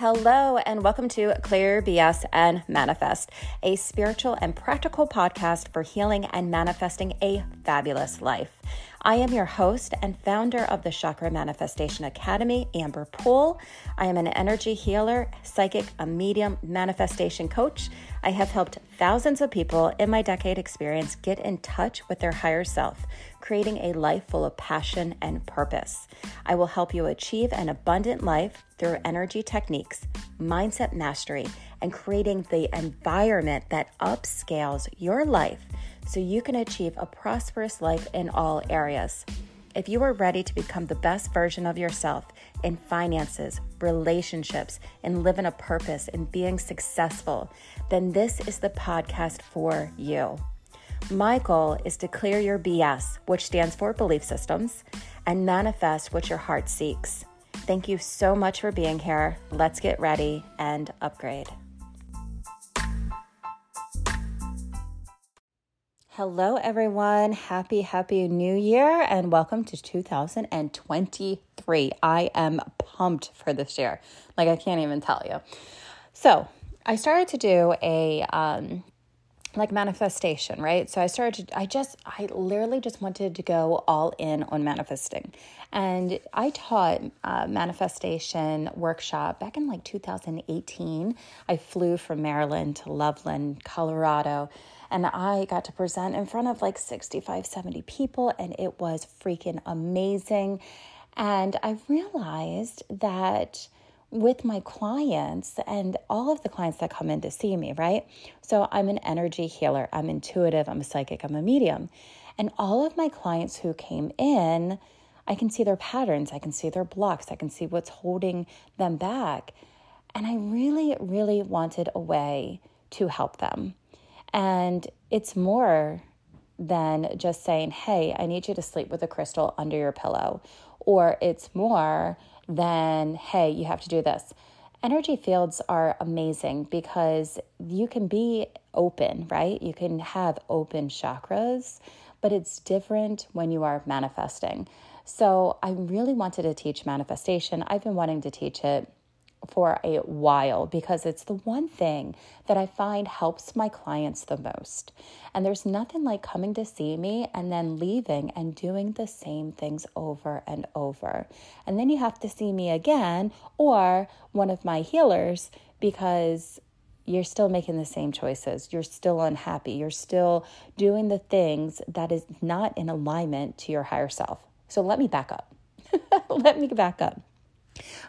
Hello, and welcome to Clear BS and Manifest, a spiritual and practical podcast for healing and manifesting a fabulous life. I am your host and founder of the Chakra Manifestation Academy, Amber Poole. I am an energy healer, psychic, a medium, manifestation coach. I have helped thousands of people in my decade experience get in touch with their higher self, creating a life full of passion and purpose. I will help you achieve an abundant life through energy techniques, mindset mastery, and creating the environment that upscales your life so you can achieve a prosperous life in all areas. If you are ready to become the best version of yourself in finances, relationships, and living a purpose and being successful, then this is the podcast for you. My goal is to clear your BS, which stands for belief systems, and manifest what your heart seeks. Thank you so much for being here. Let's get ready and upgrade. Hello, everyone. Happy, happy new year and welcome to 2023. I am pumped for this year. Like, I can't even tell you. So, I started to do a, um, like manifestation, right? So I started to, I just, I literally just wanted to go all in on manifesting. And I taught a manifestation workshop back in like 2018. I flew from Maryland to Loveland, Colorado and I got to present in front of like 65, 70 people, and it was freaking amazing. And I realized that with my clients and all of the clients that come in to see me, right? So I'm an energy healer, I'm intuitive, I'm a psychic, I'm a medium. And all of my clients who came in, I can see their patterns, I can see their blocks, I can see what's holding them back. And I really, really wanted a way to help them. And it's more than just saying, hey, I need you to sleep with a crystal under your pillow. Or it's more than, hey, you have to do this. Energy fields are amazing because you can be open, right? You can have open chakras, but it's different when you are manifesting. So I really wanted to teach manifestation. I've been wanting to teach it for a while because it's the one thing that I find helps my clients the most. And there's nothing like coming to see me and then leaving and doing the same things over and over. And then you have to see me again or one of my healers because you're still making the same choices. You're still unhappy. You're still doing the things that is not in alignment to your higher self. So let me back up. let me back up.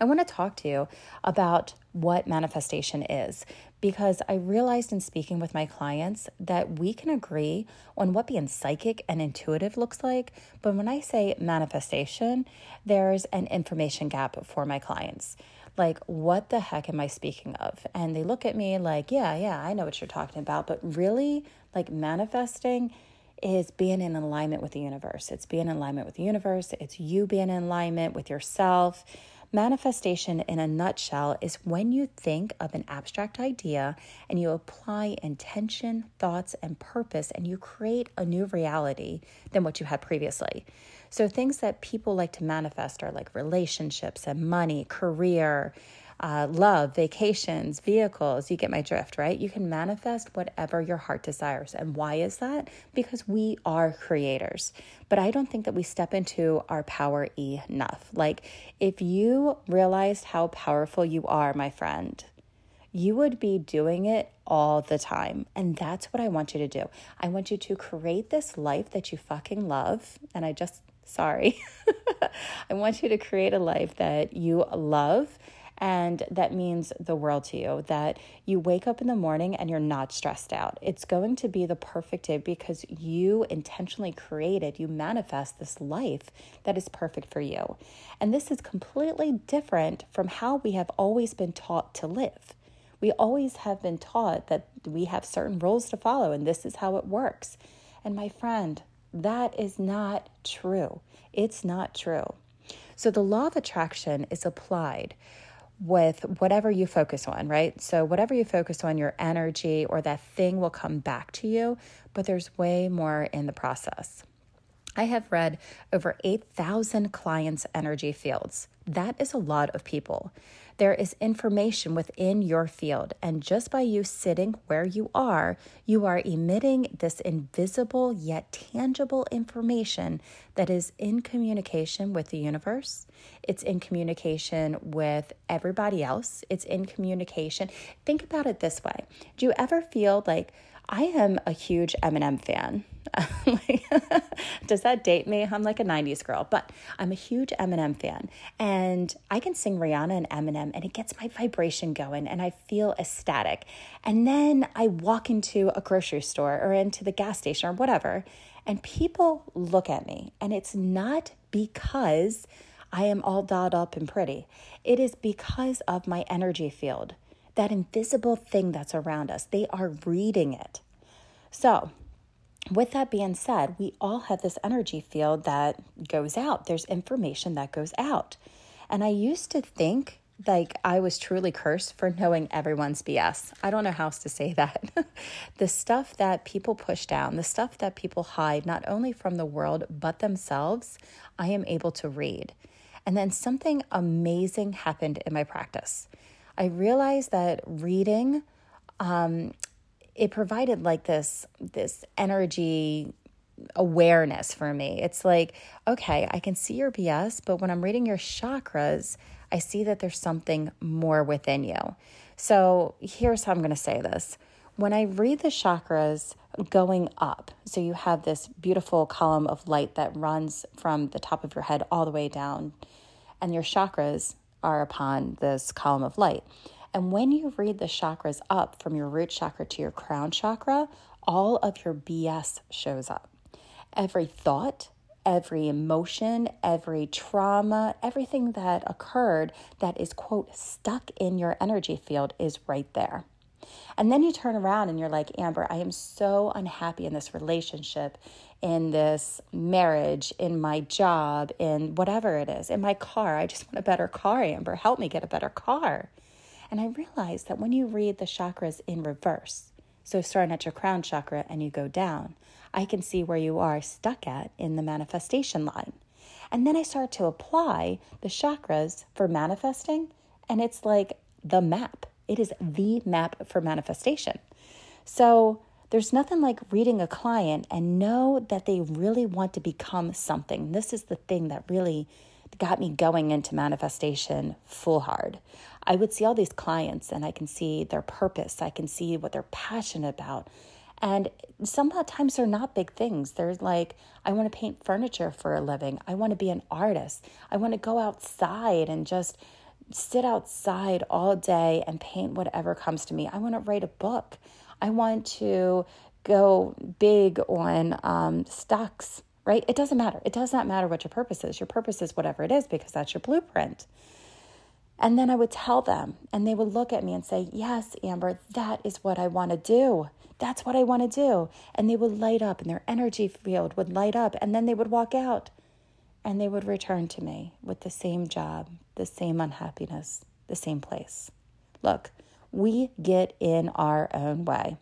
I want to talk to you about what manifestation is because I realized in speaking with my clients that we can agree on what being psychic and intuitive looks like. But when I say manifestation, there's an information gap for my clients. Like, what the heck am I speaking of? And they look at me like, yeah, yeah, I know what you're talking about. But really, like, manifesting is being in alignment with the universe. It's being in alignment with the universe. It's you being in alignment with yourself. Manifestation, in a nutshell, is when you think of an abstract idea and you apply intention, thoughts, and purpose, and you create a new reality than what you had previously. So, things that people like to manifest are like relationships and money, career, uh, love, vacations, vehicles. You get my drift, right? You can manifest whatever your heart desires. And why is that? Because we are creators. But I don't think that we step into our power enough. Like, if you realized how powerful you are, my friend, you would be doing it all the time. And that's what I want you to do. I want you to create this life that you fucking love. And I just, sorry. I want you to create a life that you love and that means the world to you that you wake up in the morning and you're not stressed out. It's going to be the perfect day because you intentionally created, you manifest this life that is perfect for you. And this is completely different from how we have always been taught to live. We always have been taught that we have certain rules to follow and this is how it works. And my friend, that is not true. It's not true. So the law of attraction is applied with whatever you focus on, right? So, whatever you focus on, your energy or that thing will come back to you, but there's way more in the process. I have read over 8,000 clients' energy fields. That is a lot of people. There is information within your field, and just by you sitting where you are, you are emitting this invisible yet tangible information that is in communication with the universe. It's in communication with everybody else. It's in communication. Think about it this way Do you ever feel like I am a huge Eminem fan? does that date me? I'm like a 90s girl, but I'm a huge Eminem fan. And I can sing Rihanna and Eminem, and it gets my vibration going, and I feel ecstatic. And then I walk into a grocery store or into the gas station or whatever, and people look at me, and it's not because I am all dolled up and pretty, it is because of my energy field. That invisible thing that's around us, they are reading it. So, with that being said, we all have this energy field that goes out. There's information that goes out. And I used to think like I was truly cursed for knowing everyone's BS. I don't know how else to say that. the stuff that people push down, the stuff that people hide, not only from the world, but themselves, I am able to read. And then something amazing happened in my practice. I realized that reading um, it provided like this this energy awareness for me. It's like, okay, I can see your BS, but when I'm reading your chakras, I see that there's something more within you. So here's how I'm going to say this. When I read the chakras going up, so you have this beautiful column of light that runs from the top of your head all the way down, and your chakras are upon this column of light. And when you read the chakras up from your root chakra to your crown chakra, all of your BS shows up. Every thought, every emotion, every trauma, everything that occurred that is, quote, stuck in your energy field is right there. And then you turn around and you're like, Amber, I am so unhappy in this relationship, in this marriage, in my job, in whatever it is, in my car. I just want a better car, Amber. Help me get a better car. And I realized that when you read the chakras in reverse, so starting at your crown chakra and you go down, I can see where you are stuck at in the manifestation line. And then I start to apply the chakras for manifesting, and it's like the map. It is the map for manifestation. So there's nothing like reading a client and know that they really want to become something. This is the thing that really got me going into manifestation full hard. I would see all these clients and I can see their purpose, I can see what they're passionate about. And sometimes they're not big things. They're like, I want to paint furniture for a living. I want to be an artist. I want to go outside and just sit outside all day and paint whatever comes to me. I want to write a book. I want to go big on um, stocks, right? It doesn't matter. It does not matter what your purpose is. Your purpose is whatever it is because that's your blueprint. And then I would tell them, and they would look at me and say, Yes, Amber, that is what I want to do. That's what I want to do. And they would light up, and their energy field would light up, and then they would walk out and they would return to me with the same job, the same unhappiness, the same place. Look, we get in our own way.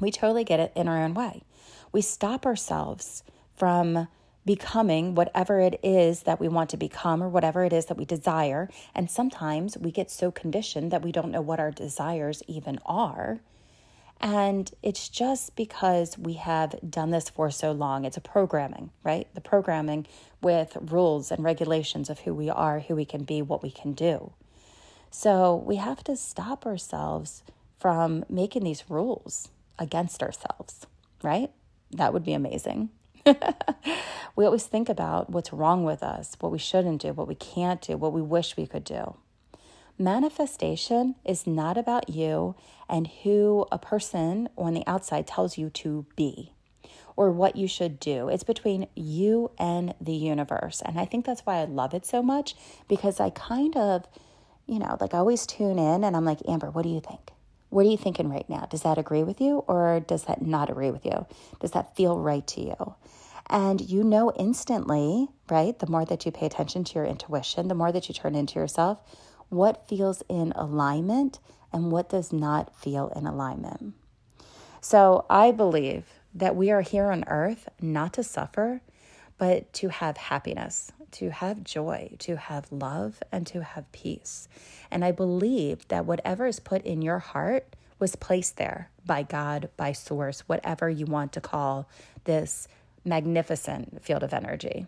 We totally get it in our own way. We stop ourselves from becoming whatever it is that we want to become or whatever it is that we desire. And sometimes we get so conditioned that we don't know what our desires even are. And it's just because we have done this for so long. It's a programming, right? The programming with rules and regulations of who we are, who we can be, what we can do. So we have to stop ourselves from making these rules against ourselves, right? That would be amazing. we always think about what's wrong with us, what we shouldn't do, what we can't do, what we wish we could do. Manifestation is not about you and who a person on the outside tells you to be or what you should do. It's between you and the universe. And I think that's why I love it so much because I kind of, you know, like I always tune in and I'm like, Amber, what do you think? What are you thinking right now? Does that agree with you or does that not agree with you? Does that feel right to you? And you know instantly, right? The more that you pay attention to your intuition, the more that you turn into yourself, what feels in alignment and what does not feel in alignment. So I believe that we are here on earth not to suffer, but to have happiness, to have joy, to have love, and to have peace. And I believe that whatever is put in your heart was placed there by God, by source, whatever you want to call this magnificent field of energy.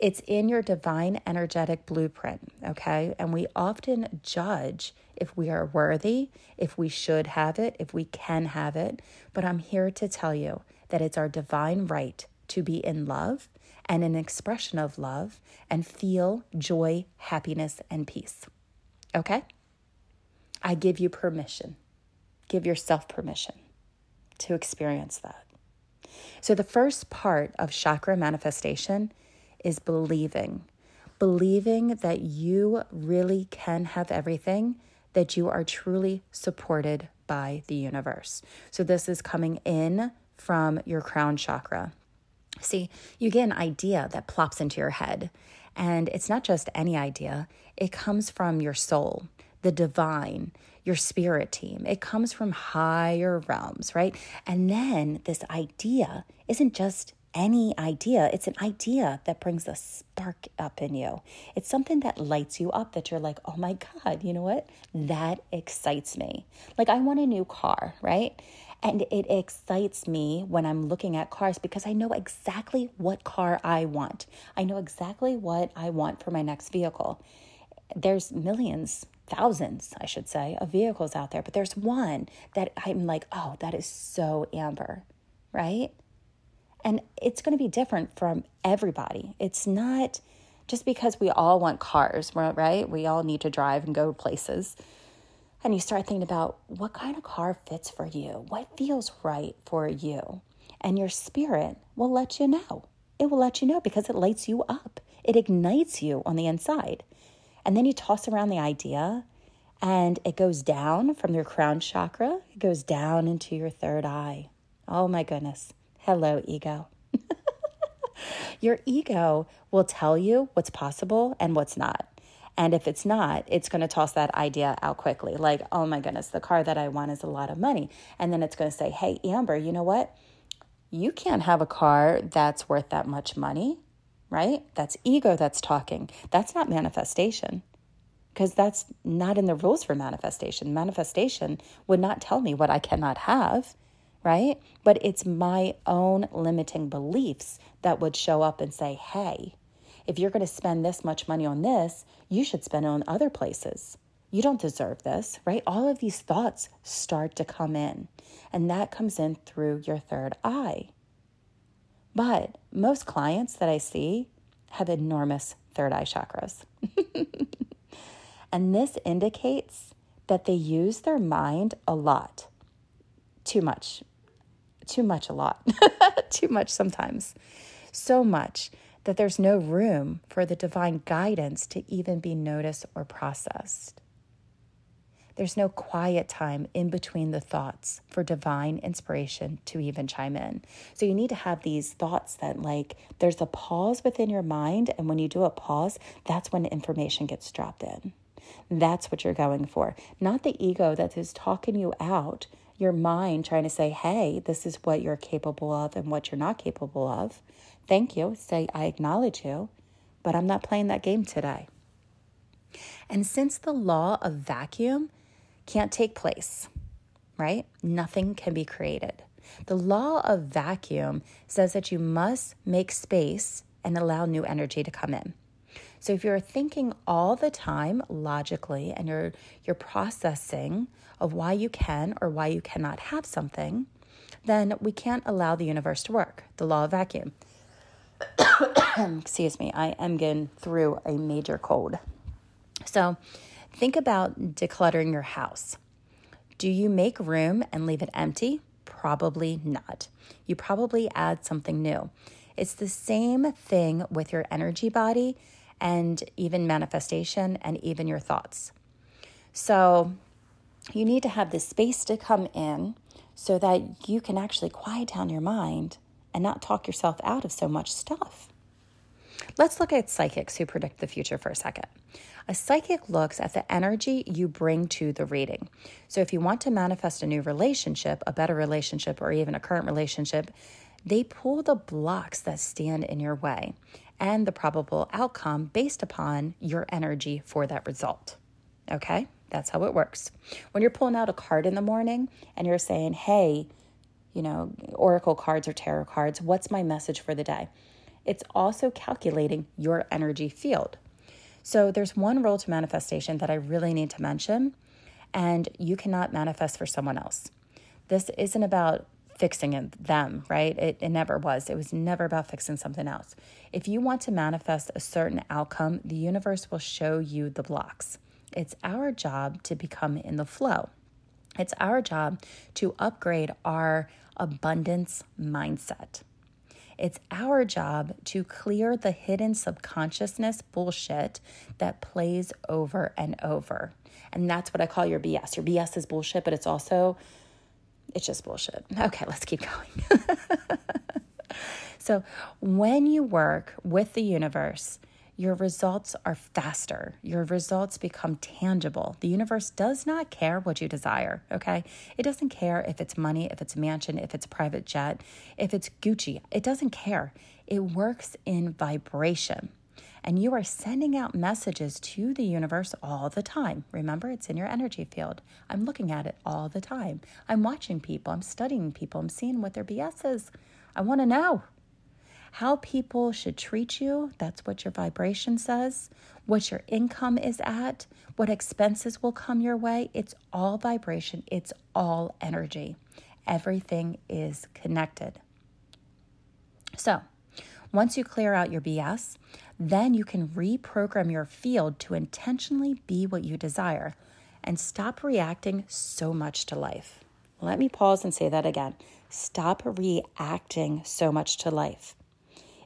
It's in your divine energetic blueprint, okay? And we often judge if we are worthy, if we should have it, if we can have it. But I'm here to tell you that it's our divine right to be in love and an expression of love and feel joy, happiness, and peace. Okay? I give you permission. Give yourself permission to experience that. So, the first part of chakra manifestation is believing. Believing that you really can have everything, that you are truly supported by the universe. So, this is coming in from your crown chakra. See, you get an idea that plops into your head, and it's not just any idea, it comes from your soul, the divine, your spirit team. It comes from higher realms, right? And then this idea isn't just any idea. It's an idea that brings a spark up in you. It's something that lights you up that you're like, oh my God, you know what? That excites me. Like, I want a new car, right? And it excites me when I'm looking at cars because I know exactly what car I want. I know exactly what I want for my next vehicle. There's millions, thousands, I should say, of vehicles out there, but there's one that I'm like, oh, that is so Amber, right? And it's going to be different from everybody. It's not just because we all want cars, right? We all need to drive and go places. And you start thinking about what kind of car fits for you, what feels right for you. And your spirit will let you know. It will let you know because it lights you up, it ignites you on the inside. And then you toss around the idea and it goes down from your crown chakra, it goes down into your third eye. Oh my goodness. Hello, ego. Your ego will tell you what's possible and what's not. And if it's not, it's going to toss that idea out quickly. Like, oh my goodness, the car that I want is a lot of money. And then it's going to say, hey, Amber, you know what? You can't have a car that's worth that much money, right? That's ego that's talking. That's not manifestation because that's not in the rules for manifestation. Manifestation would not tell me what I cannot have right? But it's my own limiting beliefs that would show up and say, hey, if you're going to spend this much money on this, you should spend it on other places. You don't deserve this, right? All of these thoughts start to come in, and that comes in through your third eye. But most clients that I see have enormous third eye chakras. and this indicates that they use their mind a lot, too much, too much a lot, too much sometimes, so much that there's no room for the divine guidance to even be noticed or processed. There's no quiet time in between the thoughts for divine inspiration to even chime in. So you need to have these thoughts that, like, there's a pause within your mind. And when you do a pause, that's when information gets dropped in. That's what you're going for, not the ego that is talking you out your mind trying to say, hey, this is what you're capable of and what you're not capable of. Thank you. Say, I acknowledge you, but I'm not playing that game today. And since the law of vacuum can't take place, right? Nothing can be created. The law of vacuum says that you must make space and allow new energy to come in. So if you're thinking all the time logically and you're you're processing of why you can or why you cannot have something, then we can't allow the universe to work. The law of vacuum. Excuse me, I am getting through a major cold. So think about decluttering your house. Do you make room and leave it empty? Probably not. You probably add something new. It's the same thing with your energy body and even manifestation and even your thoughts. So you need to have the space to come in so that you can actually quiet down your mind and not talk yourself out of so much stuff. Let's look at psychics who predict the future for a second. A psychic looks at the energy you bring to the reading. So, if you want to manifest a new relationship, a better relationship, or even a current relationship, they pull the blocks that stand in your way and the probable outcome based upon your energy for that result. Okay? That's how it works. When you're pulling out a card in the morning and you're saying, hey, you know, oracle cards or tarot cards, what's my message for the day? It's also calculating your energy field. So there's one rule to manifestation that I really need to mention, and you cannot manifest for someone else. This isn't about fixing them, right? It, it never was. It was never about fixing something else. If you want to manifest a certain outcome, the universe will show you the blocks. It's our job to become in the flow. It's our job to upgrade our abundance mindset. It's our job to clear the hidden subconsciousness bullshit that plays over and over. And that's what I call your BS. Your BS is bullshit, but it's also it's just bullshit. Okay, let's keep going. so, when you work with the universe, your results are faster. Your results become tangible. The universe does not care what you desire, okay? It doesn't care if it's money, if it's a mansion, if it's private jet, if it's Gucci. It doesn't care. It works in vibration. And you are sending out messages to the universe all the time. Remember, it's in your energy field. I'm looking at it all the time. I'm watching people, I'm studying people, I'm seeing what their BS is. I want to know how people should treat you. That's what your vibration says. What your income is at, what expenses will come your way. It's all vibration, it's all energy. Everything is connected. So, once you clear out your BS, then you can reprogram your field to intentionally be what you desire and stop reacting so much to life. Let me pause and say that again. Stop reacting so much to life.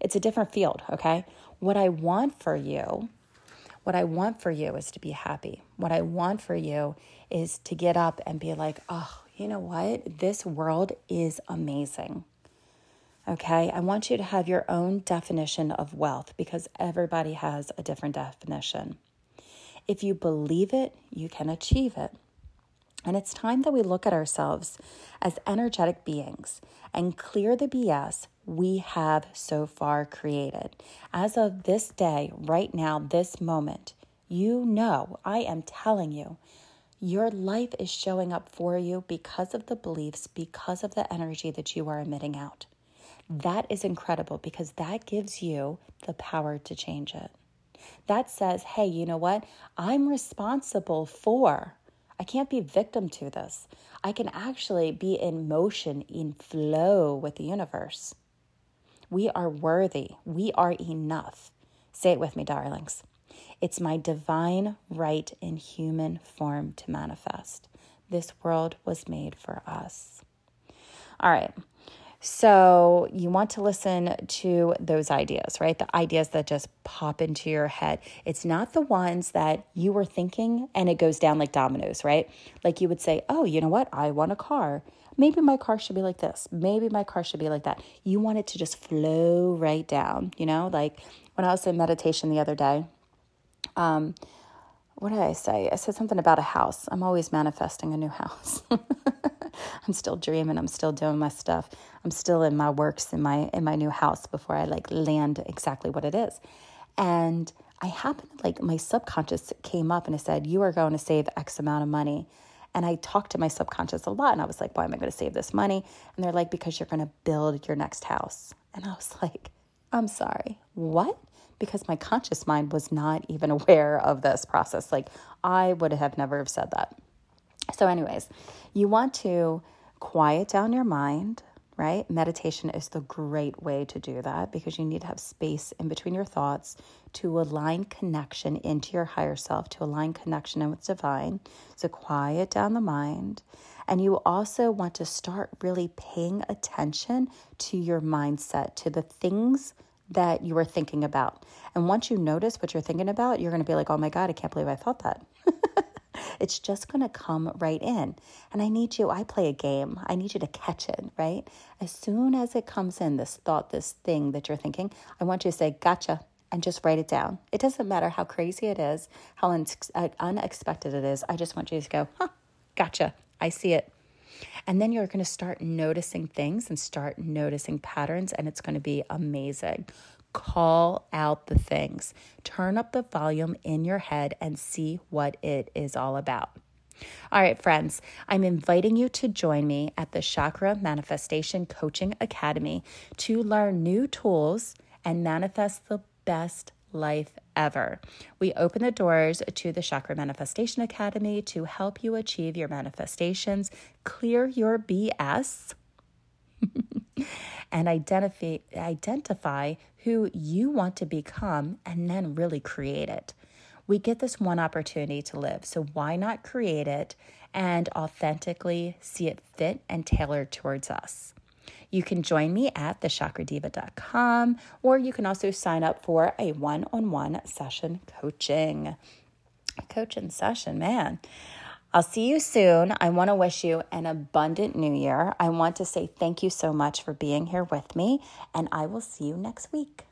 It's a different field, okay? What I want for you, what I want for you is to be happy. What I want for you is to get up and be like, oh, you know what? This world is amazing. Okay, I want you to have your own definition of wealth because everybody has a different definition. If you believe it, you can achieve it. And it's time that we look at ourselves as energetic beings and clear the BS we have so far created. As of this day, right now, this moment, you know, I am telling you, your life is showing up for you because of the beliefs, because of the energy that you are emitting out. That is incredible because that gives you the power to change it. That says, hey, you know what? I'm responsible for. I can't be victim to this. I can actually be in motion, in flow with the universe. We are worthy. We are enough. Say it with me, darlings. It's my divine right in human form to manifest. This world was made for us. All right. So you want to listen to those ideas, right? The ideas that just pop into your head. It's not the ones that you were thinking and it goes down like dominoes, right? Like you would say, oh, you know what? I want a car. Maybe my car should be like this. Maybe my car should be like that. You want it to just flow right down, you know? Like when I was in meditation the other day, um, what did I say? I said something about a house. I'm always manifesting a new house. I'm still dreaming. I'm still doing my stuff. I'm still in my works in my in my new house before I like land exactly what it is. And I happened like my subconscious came up and it said, "You are going to save X amount of money." And I talked to my subconscious a lot and I was like, why am I going to save this money? And they're like, because you're going to build your next house. And I was like, I'm sorry, what? Because my conscious mind was not even aware of this process. Like, I would have never have said that. So, anyways, you want to quiet down your mind, right? Meditation is the great way to do that because you need to have space in between your thoughts to align connection into your higher self, to align connection in with divine. So, quiet down the mind. And you also want to start really paying attention to your mindset, to the things that you are thinking about. And once you notice what you're thinking about, you're going to be like, oh my God, I can't believe I thought that. It's just going to come right in. And I need you, I play a game. I need you to catch it, right? As soon as it comes in, this thought, this thing that you're thinking, I want you to say, gotcha, and just write it down. It doesn't matter how crazy it is, how un- uh, unexpected it is. I just want you to go, huh, gotcha, I see it. And then you're going to start noticing things and start noticing patterns, and it's going to be amazing. Call out the things, turn up the volume in your head, and see what it is all about. All right, friends, I'm inviting you to join me at the Chakra Manifestation Coaching Academy to learn new tools and manifest the best life ever. We open the doors to the Chakra Manifestation Academy to help you achieve your manifestations, clear your BS. and identify identify who you want to become and then really create it. We get this one opportunity to live, so why not create it and authentically see it fit and tailored towards us? You can join me at thechakradiva.com or you can also sign up for a one on one session coaching. Coaching session, man. I'll see you soon. I want to wish you an abundant new year. I want to say thank you so much for being here with me, and I will see you next week.